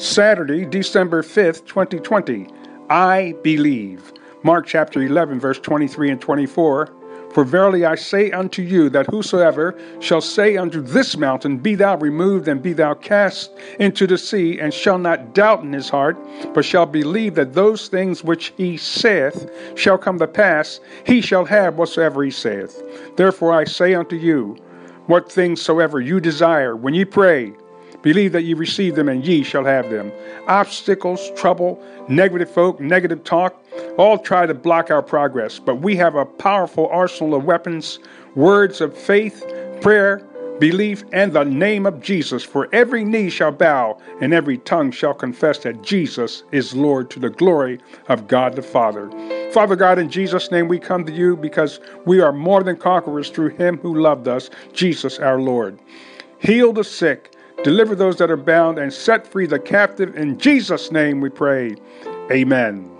Saturday, December 5th, 2020. I believe. Mark chapter 11, verse 23 and 24. For verily I say unto you that whosoever shall say unto this mountain, Be thou removed and be thou cast into the sea, and shall not doubt in his heart, but shall believe that those things which he saith shall come to pass, he shall have whatsoever he saith. Therefore I say unto you, what things soever you desire, when ye pray, Believe that ye receive them and ye shall have them. Obstacles, trouble, negative folk, negative talk, all try to block our progress, but we have a powerful arsenal of weapons, words of faith, prayer, belief, and the name of Jesus. For every knee shall bow and every tongue shall confess that Jesus is Lord to the glory of God the Father. Father God, in Jesus' name we come to you because we are more than conquerors through him who loved us, Jesus our Lord. Heal the sick Deliver those that are bound and set free the captive. In Jesus' name we pray. Amen.